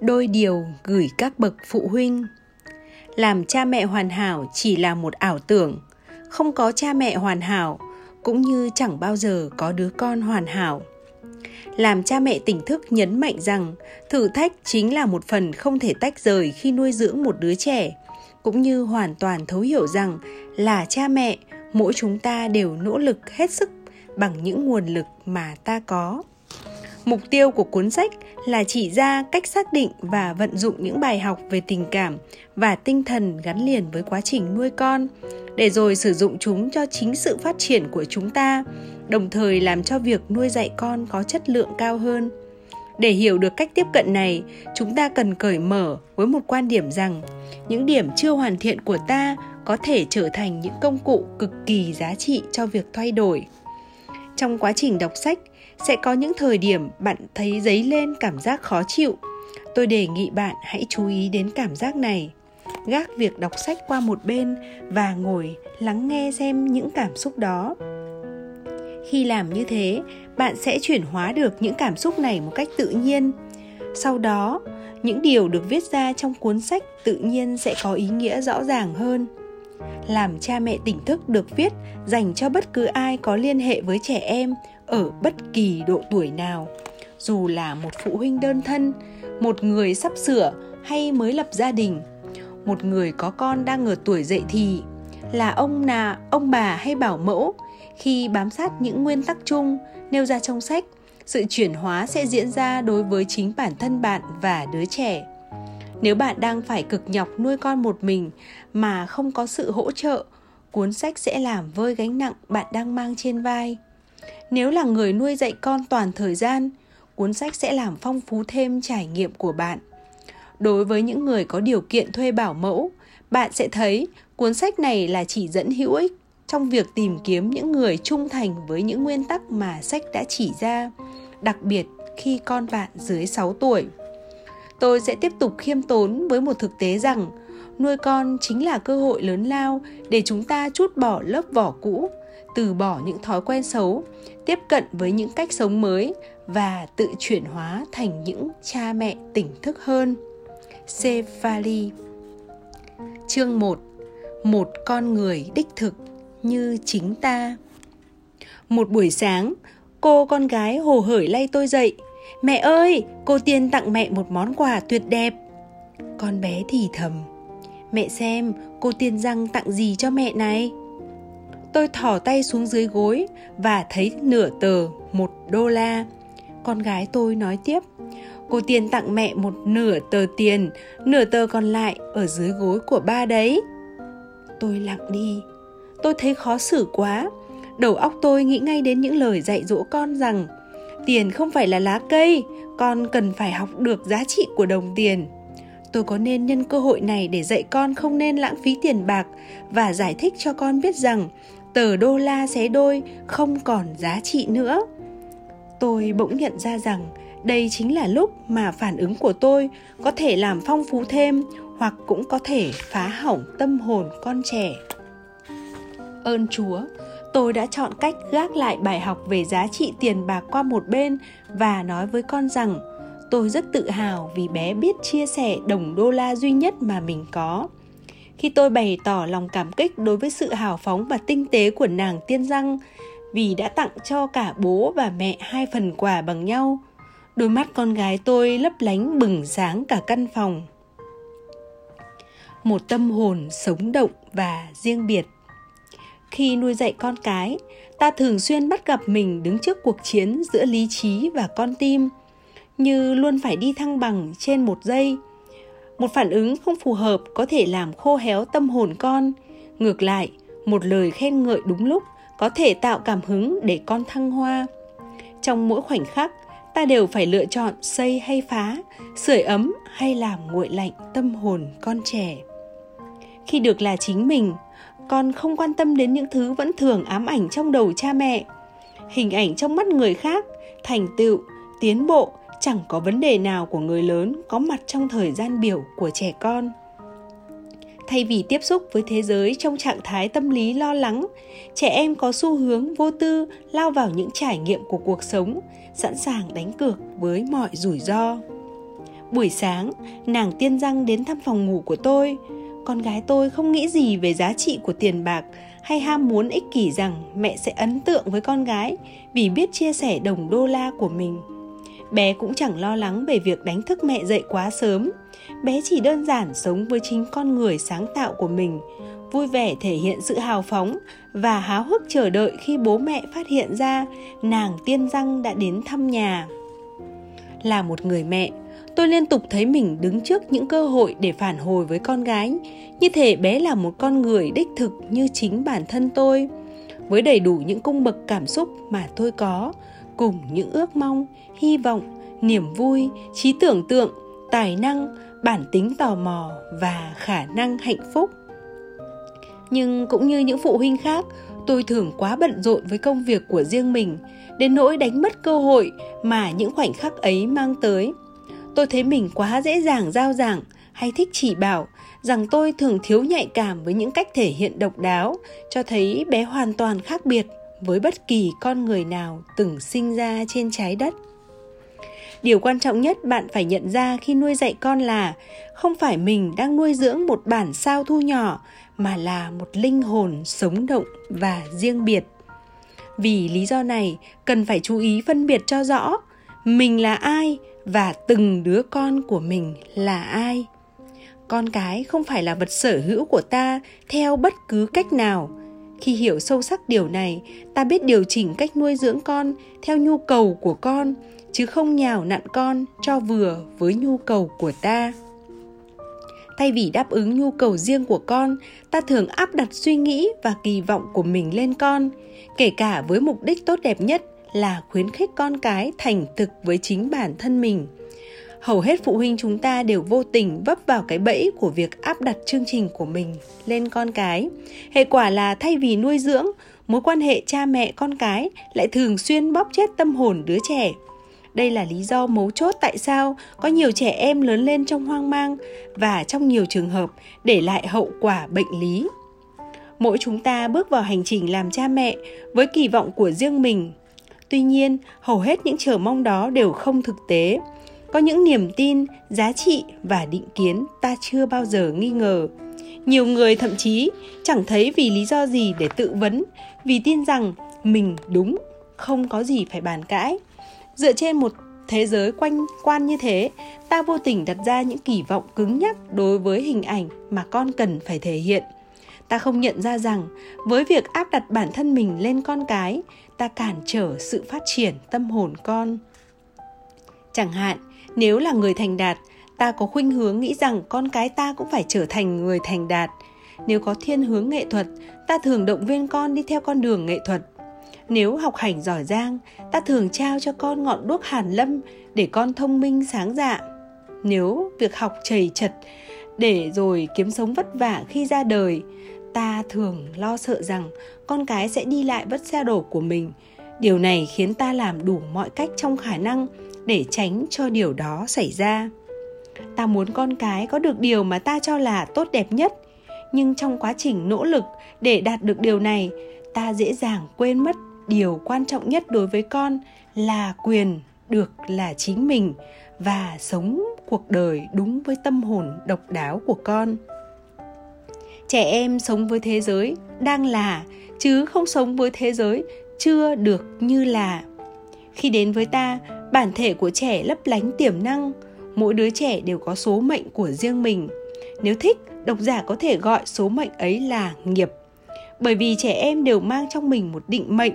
đôi điều gửi các bậc phụ huynh. Làm cha mẹ hoàn hảo chỉ là một ảo tưởng. Không có cha mẹ hoàn hảo, cũng như chẳng bao giờ có đứa con hoàn hảo. Làm cha mẹ tỉnh thức nhấn mạnh rằng, thử thách chính là một phần không thể tách rời khi nuôi dưỡng một đứa trẻ, cũng như hoàn toàn thấu hiểu rằng là cha mẹ, mỗi chúng ta đều nỗ lực hết sức bằng những nguồn lực mà ta có mục tiêu của cuốn sách là chỉ ra cách xác định và vận dụng những bài học về tình cảm và tinh thần gắn liền với quá trình nuôi con, để rồi sử dụng chúng cho chính sự phát triển của chúng ta, đồng thời làm cho việc nuôi dạy con có chất lượng cao hơn. Để hiểu được cách tiếp cận này, chúng ta cần cởi mở với một quan điểm rằng những điểm chưa hoàn thiện của ta có thể trở thành những công cụ cực kỳ giá trị cho việc thay đổi. Trong quá trình đọc sách sẽ có những thời điểm bạn thấy dấy lên cảm giác khó chịu. Tôi đề nghị bạn hãy chú ý đến cảm giác này. Gác việc đọc sách qua một bên và ngồi lắng nghe xem những cảm xúc đó. Khi làm như thế, bạn sẽ chuyển hóa được những cảm xúc này một cách tự nhiên. Sau đó, những điều được viết ra trong cuốn sách tự nhiên sẽ có ý nghĩa rõ ràng hơn. Làm cha mẹ tỉnh thức được viết dành cho bất cứ ai có liên hệ với trẻ em ở bất kỳ độ tuổi nào. Dù là một phụ huynh đơn thân, một người sắp sửa hay mới lập gia đình, một người có con đang ở tuổi dậy thì là ông nà, ông bà hay bảo mẫu. Khi bám sát những nguyên tắc chung, nêu ra trong sách, sự chuyển hóa sẽ diễn ra đối với chính bản thân bạn và đứa trẻ. Nếu bạn đang phải cực nhọc nuôi con một mình mà không có sự hỗ trợ, cuốn sách sẽ làm vơi gánh nặng bạn đang mang trên vai nếu là người nuôi dạy con toàn thời gian cuốn sách sẽ làm phong phú thêm trải nghiệm của bạn đối với những người có điều kiện thuê bảo mẫu bạn sẽ thấy cuốn sách này là chỉ dẫn hữu ích trong việc tìm kiếm những người trung thành với những nguyên tắc mà sách đã chỉ ra, đặc biệt khi con bạn dưới 6 tuổi. Tôi sẽ tiếp tục khiêm tốn với một thực tế rằng nuôi con chính là cơ hội lớn lao để chúng ta chút bỏ lớp vỏ cũ, từ bỏ những thói quen xấu, tiếp cận với những cách sống mới và tự chuyển hóa thành những cha mẹ tỉnh thức hơn. Cephali Chương 1 Một con người đích thực như chính ta. Một buổi sáng cô con gái hồ hởi lay tôi dậy. Mẹ ơi cô tiên tặng mẹ một món quà tuyệt đẹp. Con bé thì thầm. Mẹ xem cô tiên răng tặng gì cho mẹ này? Tôi thỏ tay xuống dưới gối và thấy nửa tờ, một đô la. Con gái tôi nói tiếp, cô tiên tặng mẹ một nửa tờ tiền, nửa tờ còn lại ở dưới gối của ba đấy. Tôi lặng đi. Tôi thấy khó xử quá. Đầu óc tôi nghĩ ngay đến những lời dạy dỗ con rằng, tiền không phải là lá cây, con cần phải học được giá trị của đồng tiền. Tôi có nên nhân cơ hội này để dạy con không nên lãng phí tiền bạc và giải thích cho con biết rằng tờ đô la xé đôi không còn giá trị nữa tôi bỗng nhận ra rằng đây chính là lúc mà phản ứng của tôi có thể làm phong phú thêm hoặc cũng có thể phá hỏng tâm hồn con trẻ ơn Chúa, tôi đã chọn cách gác lại bài học về giá trị tiền bạc qua một bên và nói với con rằng tôi rất tự hào vì bé biết chia sẻ đồng đô la duy nhất mà mình có. Khi tôi bày tỏ lòng cảm kích đối với sự hào phóng và tinh tế của nàng tiên răng vì đã tặng cho cả bố và mẹ hai phần quà bằng nhau, đôi mắt con gái tôi lấp lánh bừng sáng cả căn phòng. Một tâm hồn sống động và riêng biệt khi nuôi dạy con cái ta thường xuyên bắt gặp mình đứng trước cuộc chiến giữa lý trí và con tim như luôn phải đi thăng bằng trên một giây một phản ứng không phù hợp có thể làm khô héo tâm hồn con. Ngược lại, một lời khen ngợi đúng lúc có thể tạo cảm hứng để con thăng hoa. Trong mỗi khoảnh khắc, ta đều phải lựa chọn xây hay phá, sưởi ấm hay làm nguội lạnh tâm hồn con trẻ. Khi được là chính mình, con không quan tâm đến những thứ vẫn thường ám ảnh trong đầu cha mẹ. Hình ảnh trong mắt người khác, thành tựu, tiến bộ chẳng có vấn đề nào của người lớn có mặt trong thời gian biểu của trẻ con thay vì tiếp xúc với thế giới trong trạng thái tâm lý lo lắng trẻ em có xu hướng vô tư lao vào những trải nghiệm của cuộc sống sẵn sàng đánh cược với mọi rủi ro Buổi sáng, nàng tiên răng đến thăm phòng ngủ của tôi. Con gái tôi không nghĩ gì về giá trị của tiền bạc hay ham muốn ích kỷ rằng mẹ sẽ ấn tượng với con gái vì biết chia sẻ đồng đô la của mình. Bé cũng chẳng lo lắng về việc đánh thức mẹ dậy quá sớm. Bé chỉ đơn giản sống với chính con người sáng tạo của mình, vui vẻ thể hiện sự hào phóng và háo hức chờ đợi khi bố mẹ phát hiện ra nàng tiên răng đã đến thăm nhà. Là một người mẹ, tôi liên tục thấy mình đứng trước những cơ hội để phản hồi với con gái như thể bé là một con người đích thực như chính bản thân tôi với đầy đủ những cung bậc cảm xúc mà tôi có cùng những ước mong, hy vọng, niềm vui, trí tưởng tượng, tài năng, bản tính tò mò và khả năng hạnh phúc. Nhưng cũng như những phụ huynh khác, tôi thường quá bận rộn với công việc của riêng mình, đến nỗi đánh mất cơ hội mà những khoảnh khắc ấy mang tới. Tôi thấy mình quá dễ dàng giao giảng hay thích chỉ bảo rằng tôi thường thiếu nhạy cảm với những cách thể hiện độc đáo, cho thấy bé hoàn toàn khác biệt với bất kỳ con người nào từng sinh ra trên trái đất. Điều quan trọng nhất bạn phải nhận ra khi nuôi dạy con là không phải mình đang nuôi dưỡng một bản sao thu nhỏ, mà là một linh hồn sống động và riêng biệt. Vì lý do này, cần phải chú ý phân biệt cho rõ mình là ai và từng đứa con của mình là ai. Con cái không phải là vật sở hữu của ta theo bất cứ cách nào khi hiểu sâu sắc điều này, ta biết điều chỉnh cách nuôi dưỡng con theo nhu cầu của con, chứ không nhào nặn con cho vừa với nhu cầu của ta. Thay vì đáp ứng nhu cầu riêng của con, ta thường áp đặt suy nghĩ và kỳ vọng của mình lên con, kể cả với mục đích tốt đẹp nhất là khuyến khích con cái thành thực với chính bản thân mình hầu hết phụ huynh chúng ta đều vô tình vấp vào cái bẫy của việc áp đặt chương trình của mình lên con cái. Hệ quả là thay vì nuôi dưỡng, mối quan hệ cha mẹ con cái lại thường xuyên bóp chết tâm hồn đứa trẻ. Đây là lý do mấu chốt tại sao có nhiều trẻ em lớn lên trong hoang mang và trong nhiều trường hợp để lại hậu quả bệnh lý. Mỗi chúng ta bước vào hành trình làm cha mẹ với kỳ vọng của riêng mình. Tuy nhiên, hầu hết những chờ mong đó đều không thực tế có những niềm tin, giá trị và định kiến ta chưa bao giờ nghi ngờ. Nhiều người thậm chí chẳng thấy vì lý do gì để tự vấn, vì tin rằng mình đúng, không có gì phải bàn cãi. Dựa trên một thế giới quanh quan như thế, ta vô tình đặt ra những kỳ vọng cứng nhắc đối với hình ảnh mà con cần phải thể hiện. Ta không nhận ra rằng với việc áp đặt bản thân mình lên con cái, ta cản trở sự phát triển tâm hồn con. Chẳng hạn nếu là người thành đạt, ta có khuynh hướng nghĩ rằng con cái ta cũng phải trở thành người thành đạt. Nếu có thiên hướng nghệ thuật, ta thường động viên con đi theo con đường nghệ thuật. Nếu học hành giỏi giang, ta thường trao cho con ngọn đuốc hàn lâm để con thông minh sáng dạ. Nếu việc học chầy chật, để rồi kiếm sống vất vả khi ra đời, ta thường lo sợ rằng con cái sẽ đi lại vất xe đổ của mình điều này khiến ta làm đủ mọi cách trong khả năng để tránh cho điều đó xảy ra. Ta muốn con cái có được điều mà ta cho là tốt đẹp nhất, nhưng trong quá trình nỗ lực để đạt được điều này, ta dễ dàng quên mất điều quan trọng nhất đối với con là quyền được là chính mình và sống cuộc đời đúng với tâm hồn độc đáo của con. Trẻ em sống với thế giới đang là, chứ không sống với thế giới chưa được như là. Khi đến với ta, bản thể của trẻ lấp lánh tiềm năng, mỗi đứa trẻ đều có số mệnh của riêng mình. Nếu thích, độc giả có thể gọi số mệnh ấy là nghiệp. Bởi vì trẻ em đều mang trong mình một định mệnh,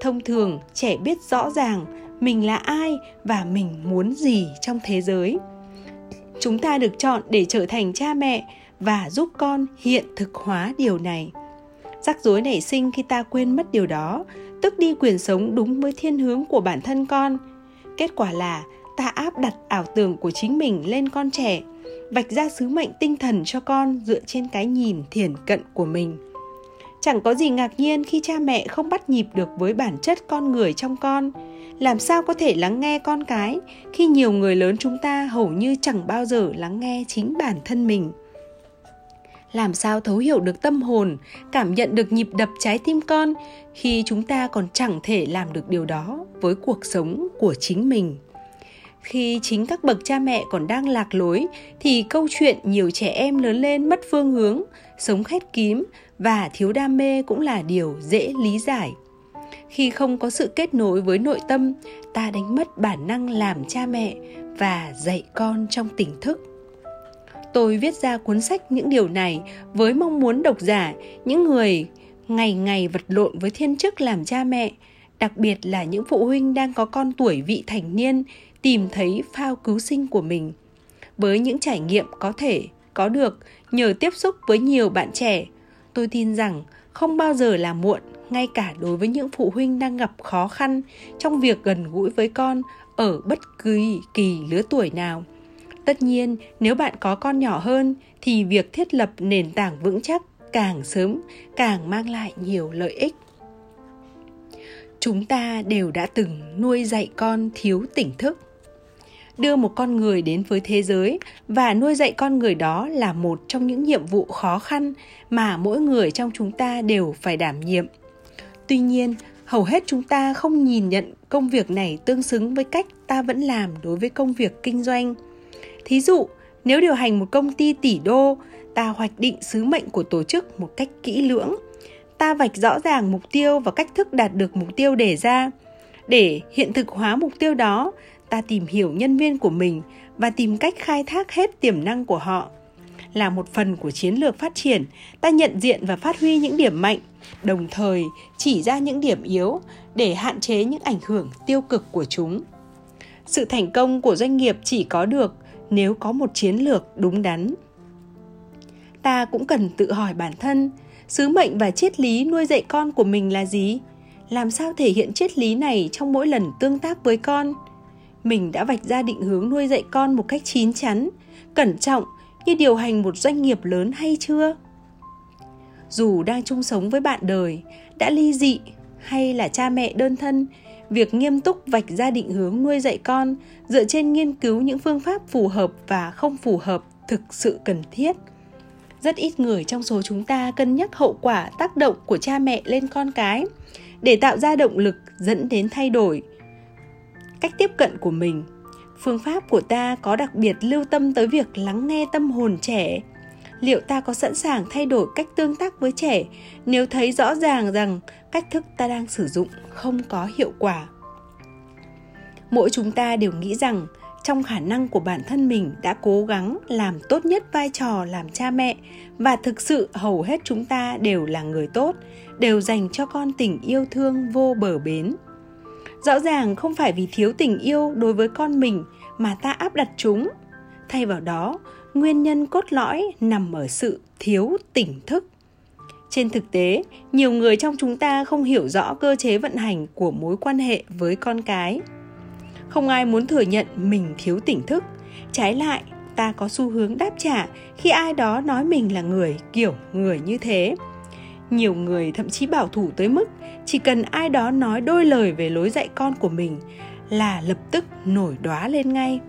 thông thường trẻ biết rõ ràng mình là ai và mình muốn gì trong thế giới. Chúng ta được chọn để trở thành cha mẹ và giúp con hiện thực hóa điều này rắc rối nảy sinh khi ta quên mất điều đó tức đi quyền sống đúng với thiên hướng của bản thân con. Kết quả là, ta áp đặt ảo tưởng của chính mình lên con trẻ, vạch ra sứ mệnh tinh thần cho con dựa trên cái nhìn thiển cận của mình. Chẳng có gì ngạc nhiên khi cha mẹ không bắt nhịp được với bản chất con người trong con. Làm sao có thể lắng nghe con cái khi nhiều người lớn chúng ta hầu như chẳng bao giờ lắng nghe chính bản thân mình? Làm sao thấu hiểu được tâm hồn, cảm nhận được nhịp đập trái tim con khi chúng ta còn chẳng thể làm được điều đó với cuộc sống của chính mình? Khi chính các bậc cha mẹ còn đang lạc lối, thì câu chuyện nhiều trẻ em lớn lên mất phương hướng, sống khét kín và thiếu đam mê cũng là điều dễ lý giải. Khi không có sự kết nối với nội tâm, ta đánh mất bản năng làm cha mẹ và dạy con trong tỉnh thức tôi viết ra cuốn sách những điều này với mong muốn độc giả, những người ngày ngày vật lộn với thiên chức làm cha mẹ, đặc biệt là những phụ huynh đang có con tuổi vị thành niên, tìm thấy phao cứu sinh của mình. Với những trải nghiệm có thể, có được, nhờ tiếp xúc với nhiều bạn trẻ, tôi tin rằng không bao giờ là muộn, ngay cả đối với những phụ huynh đang gặp khó khăn trong việc gần gũi với con ở bất kỳ kỳ lứa tuổi nào tất nhiên, nếu bạn có con nhỏ hơn thì việc thiết lập nền tảng vững chắc càng sớm càng mang lại nhiều lợi ích. Chúng ta đều đã từng nuôi dạy con thiếu tỉnh thức. Đưa một con người đến với thế giới và nuôi dạy con người đó là một trong những nhiệm vụ khó khăn mà mỗi người trong chúng ta đều phải đảm nhiệm. Tuy nhiên, hầu hết chúng ta không nhìn nhận công việc này tương xứng với cách ta vẫn làm đối với công việc kinh doanh thí dụ, nếu điều hành một công ty tỷ đô, ta hoạch định sứ mệnh của tổ chức một cách kỹ lưỡng. Ta vạch rõ ràng mục tiêu và cách thức đạt được mục tiêu đề ra. Để hiện thực hóa mục tiêu đó, ta tìm hiểu nhân viên của mình và tìm cách khai thác hết tiềm năng của họ. Là một phần của chiến lược phát triển, ta nhận diện và phát huy những điểm mạnh, đồng thời chỉ ra những điểm yếu để hạn chế những ảnh hưởng tiêu cực của chúng. Sự thành công của doanh nghiệp chỉ có được nếu có một chiến lược đúng đắn. Ta cũng cần tự hỏi bản thân, sứ mệnh và triết lý nuôi dạy con của mình là gì? Làm sao thể hiện triết lý này trong mỗi lần tương tác với con? Mình đã vạch ra định hướng nuôi dạy con một cách chín chắn, cẩn trọng như điều hành một doanh nghiệp lớn hay chưa? Dù đang chung sống với bạn đời, đã ly dị hay là cha mẹ đơn thân việc nghiêm túc vạch ra định hướng nuôi dạy con dựa trên nghiên cứu những phương pháp phù hợp và không phù hợp thực sự cần thiết. Rất ít người trong số chúng ta cân nhắc hậu quả tác động của cha mẹ lên con cái để tạo ra động lực dẫn đến thay đổi. Cách tiếp cận của mình, phương pháp của ta có đặc biệt lưu tâm tới việc lắng nghe tâm hồn trẻ. Liệu ta có sẵn sàng thay đổi cách tương tác với trẻ nếu thấy rõ ràng rằng cách thức ta đang sử dụng không có hiệu quả. Mỗi chúng ta đều nghĩ rằng trong khả năng của bản thân mình đã cố gắng làm tốt nhất vai trò làm cha mẹ và thực sự hầu hết chúng ta đều là người tốt, đều dành cho con tình yêu thương vô bờ bến. Rõ ràng không phải vì thiếu tình yêu đối với con mình mà ta áp đặt chúng. Thay vào đó, nguyên nhân cốt lõi nằm ở sự thiếu tỉnh thức trên thực tế, nhiều người trong chúng ta không hiểu rõ cơ chế vận hành của mối quan hệ với con cái. Không ai muốn thừa nhận mình thiếu tỉnh thức. Trái lại, ta có xu hướng đáp trả khi ai đó nói mình là người, kiểu người như thế. Nhiều người thậm chí bảo thủ tới mức chỉ cần ai đó nói đôi lời về lối dạy con của mình là lập tức nổi đoá lên ngay.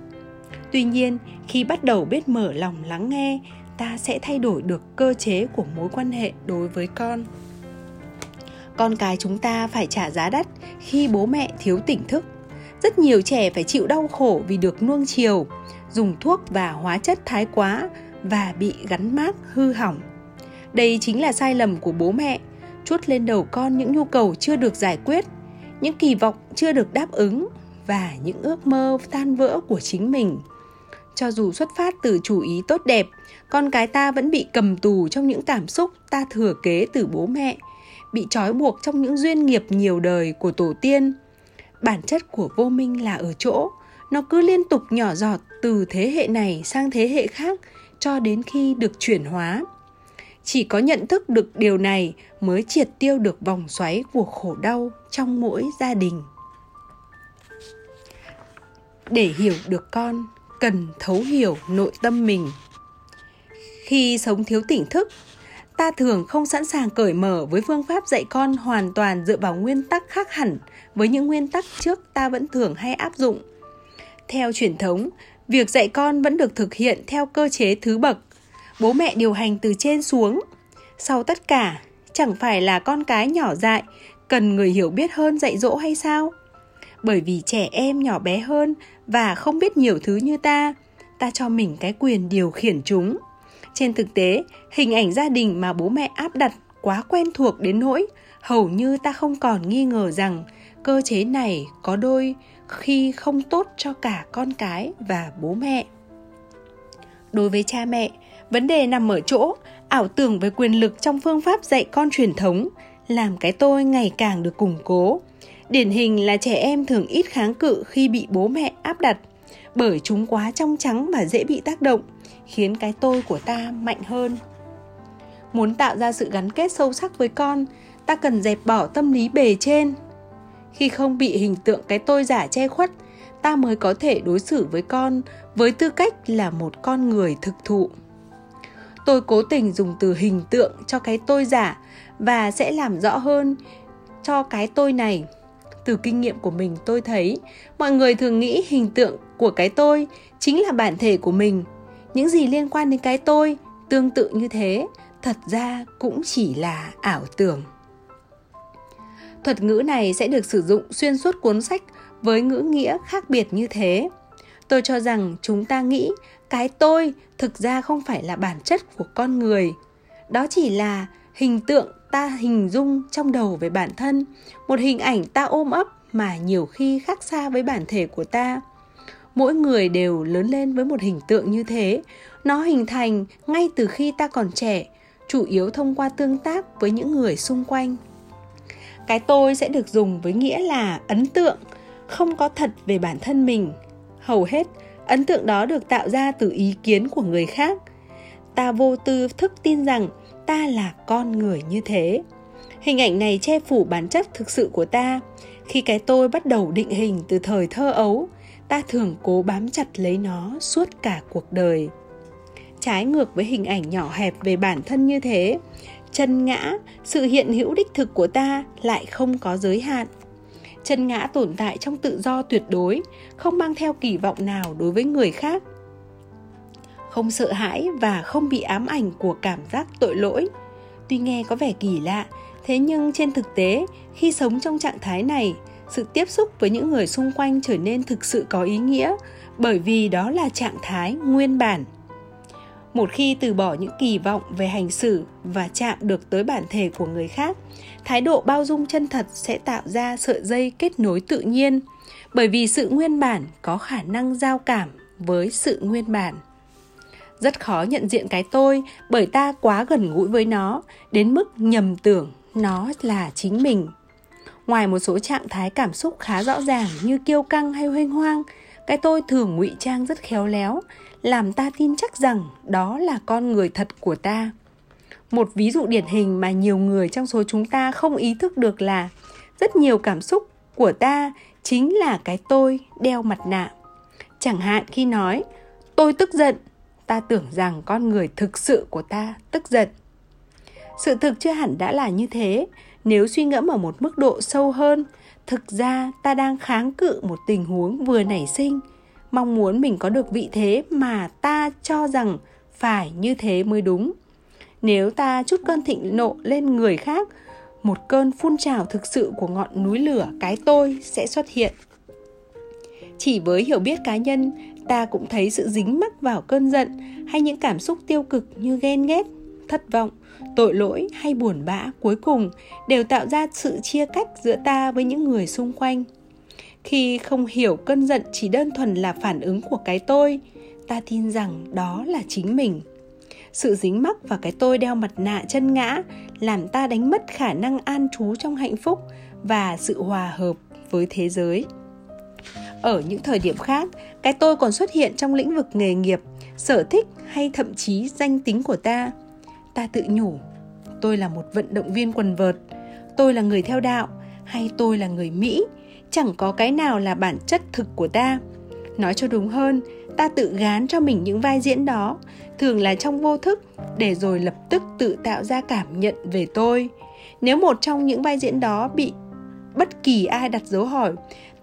Tuy nhiên, khi bắt đầu biết mở lòng lắng nghe ta sẽ thay đổi được cơ chế của mối quan hệ đối với con. Con cái chúng ta phải trả giá đắt khi bố mẹ thiếu tỉnh thức. Rất nhiều trẻ phải chịu đau khổ vì được nuông chiều, dùng thuốc và hóa chất thái quá và bị gắn mác hư hỏng. Đây chính là sai lầm của bố mẹ, chuốt lên đầu con những nhu cầu chưa được giải quyết, những kỳ vọng chưa được đáp ứng và những ước mơ tan vỡ của chính mình. Cho dù xuất phát từ chủ ý tốt đẹp con cái ta vẫn bị cầm tù trong những cảm xúc ta thừa kế từ bố mẹ, bị trói buộc trong những duyên nghiệp nhiều đời của tổ tiên. Bản chất của vô minh là ở chỗ, nó cứ liên tục nhỏ giọt từ thế hệ này sang thế hệ khác cho đến khi được chuyển hóa. Chỉ có nhận thức được điều này mới triệt tiêu được vòng xoáy của khổ đau trong mỗi gia đình. Để hiểu được con, cần thấu hiểu nội tâm mình khi sống thiếu tỉnh thức. Ta thường không sẵn sàng cởi mở với phương pháp dạy con hoàn toàn dựa vào nguyên tắc khác hẳn với những nguyên tắc trước ta vẫn thường hay áp dụng. Theo truyền thống, việc dạy con vẫn được thực hiện theo cơ chế thứ bậc. Bố mẹ điều hành từ trên xuống. Sau tất cả, chẳng phải là con cái nhỏ dại, cần người hiểu biết hơn dạy dỗ hay sao? Bởi vì trẻ em nhỏ bé hơn và không biết nhiều thứ như ta ta cho mình cái quyền điều khiển chúng trên thực tế, hình ảnh gia đình mà bố mẹ áp đặt quá quen thuộc đến nỗi hầu như ta không còn nghi ngờ rằng cơ chế này có đôi khi không tốt cho cả con cái và bố mẹ. Đối với cha mẹ, vấn đề nằm ở chỗ ảo tưởng về quyền lực trong phương pháp dạy con truyền thống làm cái tôi ngày càng được củng cố. Điển hình là trẻ em thường ít kháng cự khi bị bố mẹ áp đặt bởi chúng quá trong trắng và dễ bị tác động, khiến cái tôi của ta mạnh hơn. Muốn tạo ra sự gắn kết sâu sắc với con, ta cần dẹp bỏ tâm lý bề trên. Khi không bị hình tượng cái tôi giả che khuất, ta mới có thể đối xử với con với tư cách là một con người thực thụ. Tôi cố tình dùng từ hình tượng cho cái tôi giả và sẽ làm rõ hơn cho cái tôi này. Từ kinh nghiệm của mình tôi thấy, mọi người thường nghĩ hình tượng của cái tôi chính là bản thể của mình. Những gì liên quan đến cái tôi tương tự như thế, thật ra cũng chỉ là ảo tưởng. Thuật ngữ này sẽ được sử dụng xuyên suốt cuốn sách với ngữ nghĩa khác biệt như thế. Tôi cho rằng chúng ta nghĩ cái tôi thực ra không phải là bản chất của con người. Đó chỉ là hình tượng ta hình dung trong đầu về bản thân, một hình ảnh ta ôm ấp mà nhiều khi khác xa với bản thể của ta mỗi người đều lớn lên với một hình tượng như thế. Nó hình thành ngay từ khi ta còn trẻ, chủ yếu thông qua tương tác với những người xung quanh. Cái tôi sẽ được dùng với nghĩa là ấn tượng, không có thật về bản thân mình. Hầu hết, ấn tượng đó được tạo ra từ ý kiến của người khác. Ta vô tư thức tin rằng ta là con người như thế. Hình ảnh này che phủ bản chất thực sự của ta. Khi cái tôi bắt đầu định hình từ thời thơ ấu ta thường cố bám chặt lấy nó suốt cả cuộc đời. Trái ngược với hình ảnh nhỏ hẹp về bản thân như thế, chân ngã, sự hiện hữu đích thực của ta lại không có giới hạn. Chân ngã tồn tại trong tự do tuyệt đối, không mang theo kỳ vọng nào đối với người khác. Không sợ hãi và không bị ám ảnh của cảm giác tội lỗi. Tuy nghe có vẻ kỳ lạ, thế nhưng trên thực tế, khi sống trong trạng thái này sự tiếp xúc với những người xung quanh trở nên thực sự có ý nghĩa, bởi vì đó là trạng thái nguyên bản. Một khi từ bỏ những kỳ vọng về hành xử và chạm được tới bản thể của người khác, thái độ bao dung chân thật sẽ tạo ra sợi dây kết nối tự nhiên, bởi vì sự nguyên bản có khả năng giao cảm với sự nguyên bản. Rất khó nhận diện cái tôi, bởi ta quá gần gũi với nó, đến mức nhầm tưởng nó là chính mình ngoài một số trạng thái cảm xúc khá rõ ràng như kiêu căng hay huênh hoang, cái tôi thường ngụy trang rất khéo léo, làm ta tin chắc rằng đó là con người thật của ta. Một ví dụ điển hình mà nhiều người trong số chúng ta không ý thức được là rất nhiều cảm xúc của ta chính là cái tôi đeo mặt nạ. Chẳng hạn khi nói, tôi tức giận ta tưởng rằng con người thực sự của ta tức giận. Sự thực chưa hẳn đã là như thế nếu suy ngẫm ở một mức độ sâu hơn, thực ra ta đang kháng cự một tình huống vừa nảy sinh. Mong muốn mình có được vị thế mà ta cho rằng phải như thế mới đúng. Nếu ta chút cơn thịnh nộ lên người khác, một cơn phun trào thực sự của ngọn núi lửa cái tôi sẽ xuất hiện. Chỉ với hiểu biết cá nhân, ta cũng thấy sự dính mắc vào cơn giận hay những cảm xúc tiêu cực như ghen ghét, thất vọng tội lỗi hay buồn bã cuối cùng đều tạo ra sự chia cách giữa ta với những người xung quanh. Khi không hiểu cơn giận chỉ đơn thuần là phản ứng của cái tôi, ta tin rằng đó là chính mình. Sự dính mắc vào cái tôi đeo mặt nạ chân ngã làm ta đánh mất khả năng an trú trong hạnh phúc và sự hòa hợp với thế giới. Ở những thời điểm khác, cái tôi còn xuất hiện trong lĩnh vực nghề nghiệp, sở thích hay thậm chí danh tính của ta ta tự nhủ, tôi là một vận động viên quần vợt, tôi là người theo đạo hay tôi là người mỹ, chẳng có cái nào là bản chất thực của ta. Nói cho đúng hơn, ta tự gán cho mình những vai diễn đó, thường là trong vô thức, để rồi lập tức tự tạo ra cảm nhận về tôi. Nếu một trong những vai diễn đó bị bất kỳ ai đặt dấu hỏi,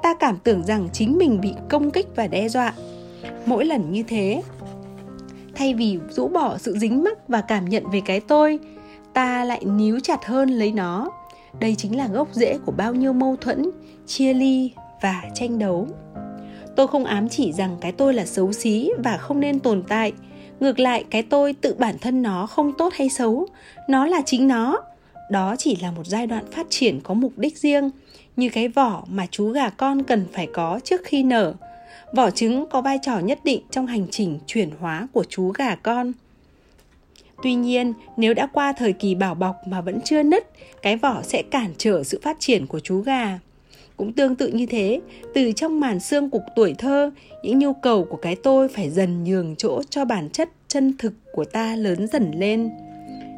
ta cảm tưởng rằng chính mình bị công kích và đe dọa. Mỗi lần như thế thay vì rũ bỏ sự dính mắc và cảm nhận về cái tôi, ta lại níu chặt hơn lấy nó. Đây chính là gốc rễ của bao nhiêu mâu thuẫn, chia ly và tranh đấu. Tôi không ám chỉ rằng cái tôi là xấu xí và không nên tồn tại. Ngược lại, cái tôi tự bản thân nó không tốt hay xấu, nó là chính nó. Đó chỉ là một giai đoạn phát triển có mục đích riêng, như cái vỏ mà chú gà con cần phải có trước khi nở vỏ trứng có vai trò nhất định trong hành trình chuyển hóa của chú gà con. Tuy nhiên, nếu đã qua thời kỳ bảo bọc mà vẫn chưa nứt, cái vỏ sẽ cản trở sự phát triển của chú gà. Cũng tương tự như thế, từ trong màn xương cục tuổi thơ, những nhu cầu của cái tôi phải dần nhường chỗ cho bản chất chân thực của ta lớn dần lên.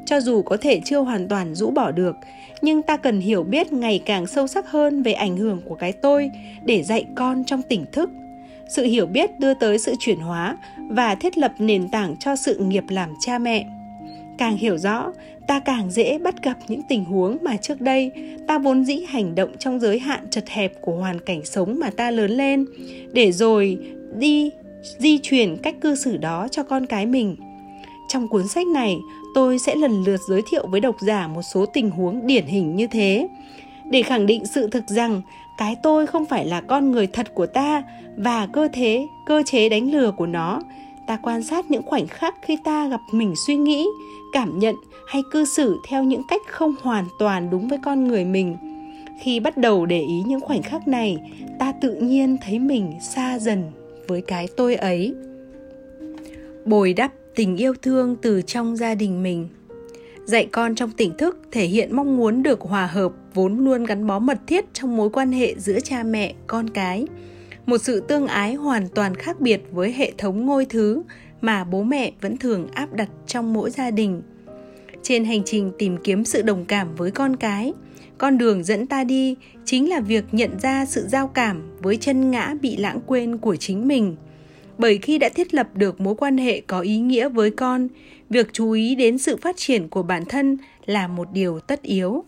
Cho dù có thể chưa hoàn toàn rũ bỏ được, nhưng ta cần hiểu biết ngày càng sâu sắc hơn về ảnh hưởng của cái tôi để dạy con trong tỉnh thức sự hiểu biết đưa tới sự chuyển hóa và thiết lập nền tảng cho sự nghiệp làm cha mẹ. Càng hiểu rõ, ta càng dễ bắt gặp những tình huống mà trước đây ta vốn dĩ hành động trong giới hạn chật hẹp của hoàn cảnh sống mà ta lớn lên, để rồi đi, di chuyển cách cư xử đó cho con cái mình. Trong cuốn sách này, tôi sẽ lần lượt giới thiệu với độc giả một số tình huống điển hình như thế, để khẳng định sự thực rằng cái tôi không phải là con người thật của ta và cơ thế, cơ chế đánh lừa của nó. Ta quan sát những khoảnh khắc khi ta gặp mình suy nghĩ, cảm nhận hay cư xử theo những cách không hoàn toàn đúng với con người mình. Khi bắt đầu để ý những khoảnh khắc này, ta tự nhiên thấy mình xa dần với cái tôi ấy. Bồi đắp tình yêu thương từ trong gia đình mình dạy con trong tỉnh thức, thể hiện mong muốn được hòa hợp, vốn luôn gắn bó mật thiết trong mối quan hệ giữa cha mẹ, con cái. Một sự tương ái hoàn toàn khác biệt với hệ thống ngôi thứ mà bố mẹ vẫn thường áp đặt trong mỗi gia đình. Trên hành trình tìm kiếm sự đồng cảm với con cái, con đường dẫn ta đi chính là việc nhận ra sự giao cảm với chân ngã bị lãng quên của chính mình bởi khi đã thiết lập được mối quan hệ có ý nghĩa với con, việc chú ý đến sự phát triển của bản thân là một điều tất yếu.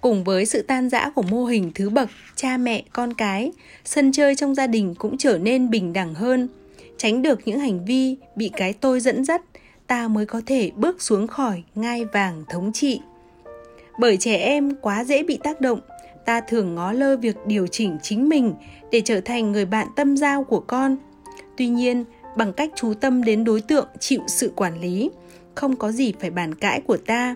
Cùng với sự tan rã của mô hình thứ bậc, cha mẹ, con cái, sân chơi trong gia đình cũng trở nên bình đẳng hơn. Tránh được những hành vi bị cái tôi dẫn dắt, ta mới có thể bước xuống khỏi ngai vàng thống trị. Bởi trẻ em quá dễ bị tác động, ta thường ngó lơ việc điều chỉnh chính mình để trở thành người bạn tâm giao của con tuy nhiên, bằng cách chú tâm đến đối tượng chịu sự quản lý, không có gì phải bàn cãi của ta.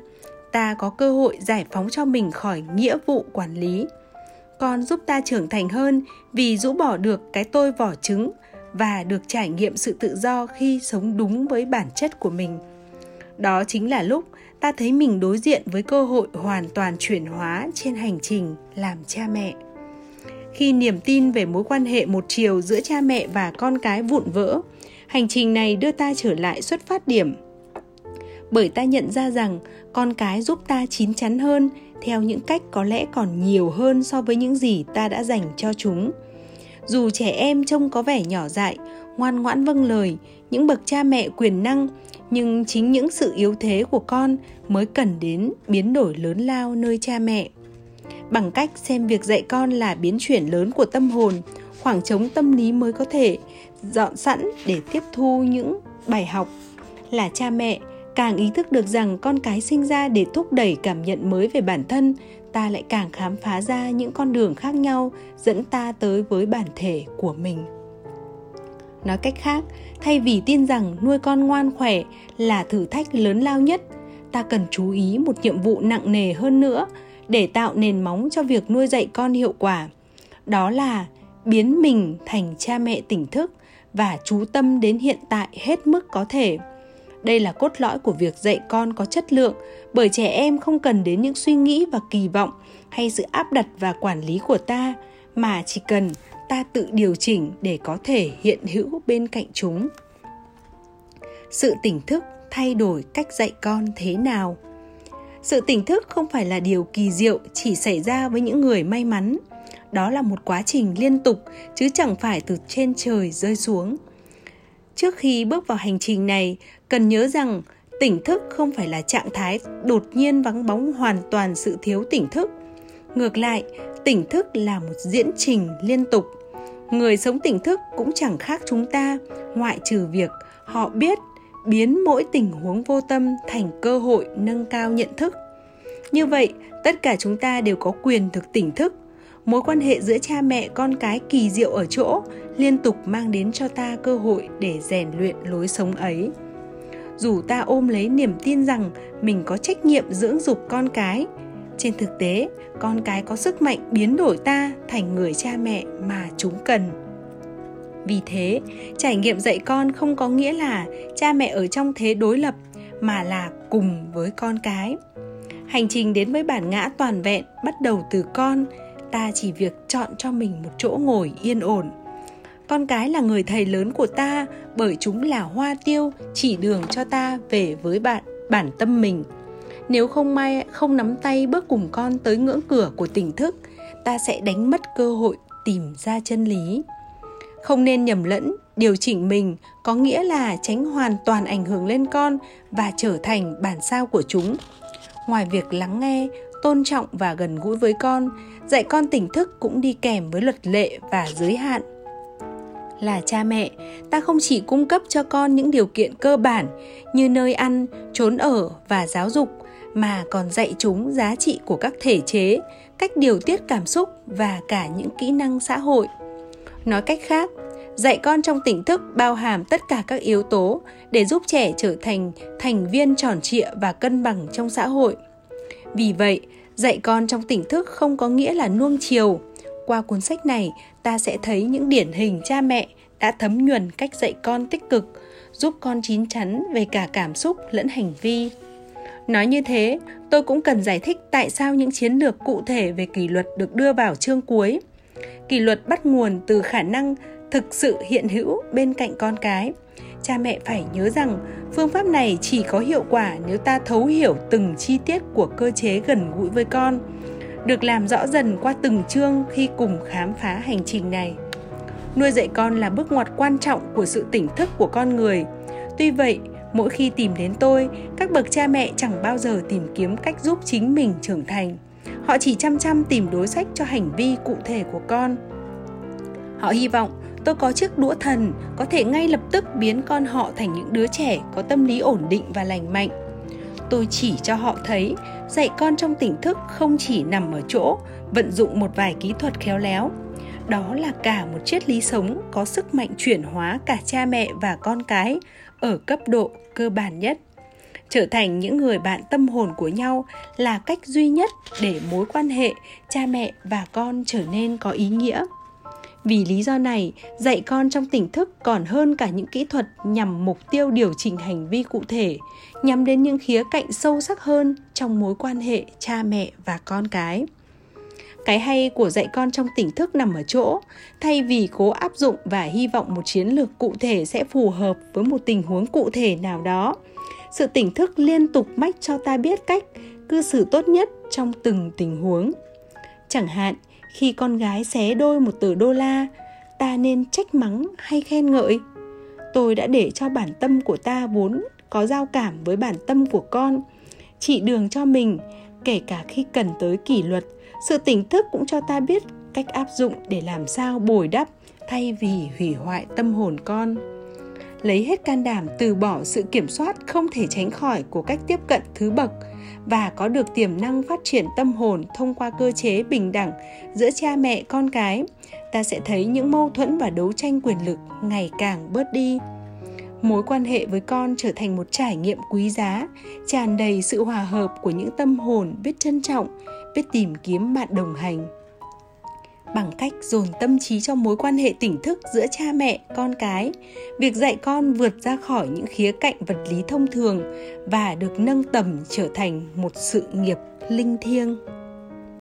Ta có cơ hội giải phóng cho mình khỏi nghĩa vụ quản lý. Còn giúp ta trưởng thành hơn vì rũ bỏ được cái tôi vỏ trứng và được trải nghiệm sự tự do khi sống đúng với bản chất của mình. Đó chính là lúc ta thấy mình đối diện với cơ hội hoàn toàn chuyển hóa trên hành trình làm cha mẹ khi niềm tin về mối quan hệ một chiều giữa cha mẹ và con cái vụn vỡ. Hành trình này đưa ta trở lại xuất phát điểm. Bởi ta nhận ra rằng con cái giúp ta chín chắn hơn theo những cách có lẽ còn nhiều hơn so với những gì ta đã dành cho chúng. Dù trẻ em trông có vẻ nhỏ dại, ngoan ngoãn vâng lời, những bậc cha mẹ quyền năng, nhưng chính những sự yếu thế của con mới cần đến biến đổi lớn lao nơi cha mẹ bằng cách xem việc dạy con là biến chuyển lớn của tâm hồn, khoảng trống tâm lý mới có thể dọn sẵn để tiếp thu những bài học. Là cha mẹ, càng ý thức được rằng con cái sinh ra để thúc đẩy cảm nhận mới về bản thân, ta lại càng khám phá ra những con đường khác nhau dẫn ta tới với bản thể của mình. Nói cách khác, thay vì tin rằng nuôi con ngoan khỏe là thử thách lớn lao nhất, ta cần chú ý một nhiệm vụ nặng nề hơn nữa để tạo nền móng cho việc nuôi dạy con hiệu quả. Đó là biến mình thành cha mẹ tỉnh thức và chú tâm đến hiện tại hết mức có thể. Đây là cốt lõi của việc dạy con có chất lượng, bởi trẻ em không cần đến những suy nghĩ và kỳ vọng hay sự áp đặt và quản lý của ta, mà chỉ cần ta tự điều chỉnh để có thể hiện hữu bên cạnh chúng. Sự tỉnh thức thay đổi cách dạy con thế nào? Sự tỉnh thức không phải là điều kỳ diệu, chỉ xảy ra với những người may mắn. Đó là một quá trình liên tục, chứ chẳng phải từ trên trời rơi xuống. Trước khi bước vào hành trình này, cần nhớ rằng tỉnh thức không phải là trạng thái đột nhiên vắng bóng hoàn toàn sự thiếu tỉnh thức. Ngược lại, tỉnh thức là một diễn trình liên tục. Người sống tỉnh thức cũng chẳng khác chúng ta, ngoại trừ việc họ biết biến mỗi tình huống vô tâm thành cơ hội nâng cao nhận thức. Như vậy, tất cả chúng ta đều có quyền được tỉnh thức. Mối quan hệ giữa cha mẹ con cái kỳ diệu ở chỗ liên tục mang đến cho ta cơ hội để rèn luyện lối sống ấy. Dù ta ôm lấy niềm tin rằng mình có trách nhiệm dưỡng dục con cái, trên thực tế, con cái có sức mạnh biến đổi ta thành người cha mẹ mà chúng cần vì thế, trải nghiệm dạy con không có nghĩa là cha mẹ ở trong thế đối lập, mà là cùng với con cái. Hành trình đến với bản ngã toàn vẹn bắt đầu từ con, ta chỉ việc chọn cho mình một chỗ ngồi yên ổn. Con cái là người thầy lớn của ta, bởi chúng là hoa tiêu, chỉ đường cho ta về với bạn, bản tâm mình. Nếu không may, không nắm tay bước cùng con tới ngưỡng cửa của tỉnh thức, ta sẽ đánh mất cơ hội tìm ra chân lý không nên nhầm lẫn, điều chỉnh mình có nghĩa là tránh hoàn toàn ảnh hưởng lên con và trở thành bản sao của chúng. Ngoài việc lắng nghe, tôn trọng và gần gũi với con, dạy con tỉnh thức cũng đi kèm với luật lệ và giới hạn. Là cha mẹ, ta không chỉ cung cấp cho con những điều kiện cơ bản như nơi ăn, trốn ở và giáo dục, mà còn dạy chúng giá trị của các thể chế, cách điều tiết cảm xúc và cả những kỹ năng xã hội nói cách khác, dạy con trong tỉnh thức bao hàm tất cả các yếu tố để giúp trẻ trở thành thành viên tròn trịa và cân bằng trong xã hội. Vì vậy, dạy con trong tỉnh thức không có nghĩa là nuông chiều. Qua cuốn sách này, ta sẽ thấy những điển hình cha mẹ đã thấm nhuần cách dạy con tích cực, giúp con chín chắn về cả cảm xúc lẫn hành vi. Nói như thế, tôi cũng cần giải thích tại sao những chiến lược cụ thể về kỷ luật được đưa vào chương cuối kỷ luật bắt nguồn từ khả năng thực sự hiện hữu bên cạnh con cái. Cha mẹ phải nhớ rằng, phương pháp này chỉ có hiệu quả nếu ta thấu hiểu từng chi tiết của cơ chế gần gũi với con, được làm rõ dần qua từng chương khi cùng khám phá hành trình này. Nuôi dạy con là bước ngoặt quan trọng của sự tỉnh thức của con người. Tuy vậy, mỗi khi tìm đến tôi, các bậc cha mẹ chẳng bao giờ tìm kiếm cách giúp chính mình trưởng thành họ chỉ chăm chăm tìm đối sách cho hành vi cụ thể của con. Họ hy vọng tôi có chiếc đũa thần có thể ngay lập tức biến con họ thành những đứa trẻ có tâm lý ổn định và lành mạnh. Tôi chỉ cho họ thấy dạy con trong tỉnh thức không chỉ nằm ở chỗ, vận dụng một vài kỹ thuật khéo léo. Đó là cả một triết lý sống có sức mạnh chuyển hóa cả cha mẹ và con cái ở cấp độ cơ bản nhất trở thành những người bạn tâm hồn của nhau là cách duy nhất để mối quan hệ cha mẹ và con trở nên có ý nghĩa. Vì lý do này, dạy con trong tỉnh thức còn hơn cả những kỹ thuật nhằm mục tiêu điều chỉnh hành vi cụ thể nhằm đến những khía cạnh sâu sắc hơn trong mối quan hệ cha mẹ và con cái. Cái hay của dạy con trong tỉnh thức nằm ở chỗ, thay vì cố áp dụng và hy vọng một chiến lược cụ thể sẽ phù hợp với một tình huống cụ thể nào đó sự tỉnh thức liên tục mách cho ta biết cách cư xử tốt nhất trong từng tình huống. Chẳng hạn, khi con gái xé đôi một tờ đô la, ta nên trách mắng hay khen ngợi. Tôi đã để cho bản tâm của ta vốn có giao cảm với bản tâm của con. Chỉ đường cho mình, kể cả khi cần tới kỷ luật, sự tỉnh thức cũng cho ta biết cách áp dụng để làm sao bồi đắp thay vì hủy hoại tâm hồn con lấy hết can đảm từ bỏ sự kiểm soát không thể tránh khỏi của cách tiếp cận thứ bậc và có được tiềm năng phát triển tâm hồn thông qua cơ chế bình đẳng giữa cha mẹ, con cái, ta sẽ thấy những mâu thuẫn và đấu tranh quyền lực ngày càng bớt đi. Mối quan hệ với con trở thành một trải nghiệm quý giá, tràn đầy sự hòa hợp của những tâm hồn biết trân trọng, biết tìm kiếm bạn đồng hành bằng cách dồn tâm trí cho mối quan hệ tỉnh thức giữa cha mẹ, con cái. Việc dạy con vượt ra khỏi những khía cạnh vật lý thông thường và được nâng tầm trở thành một sự nghiệp linh thiêng.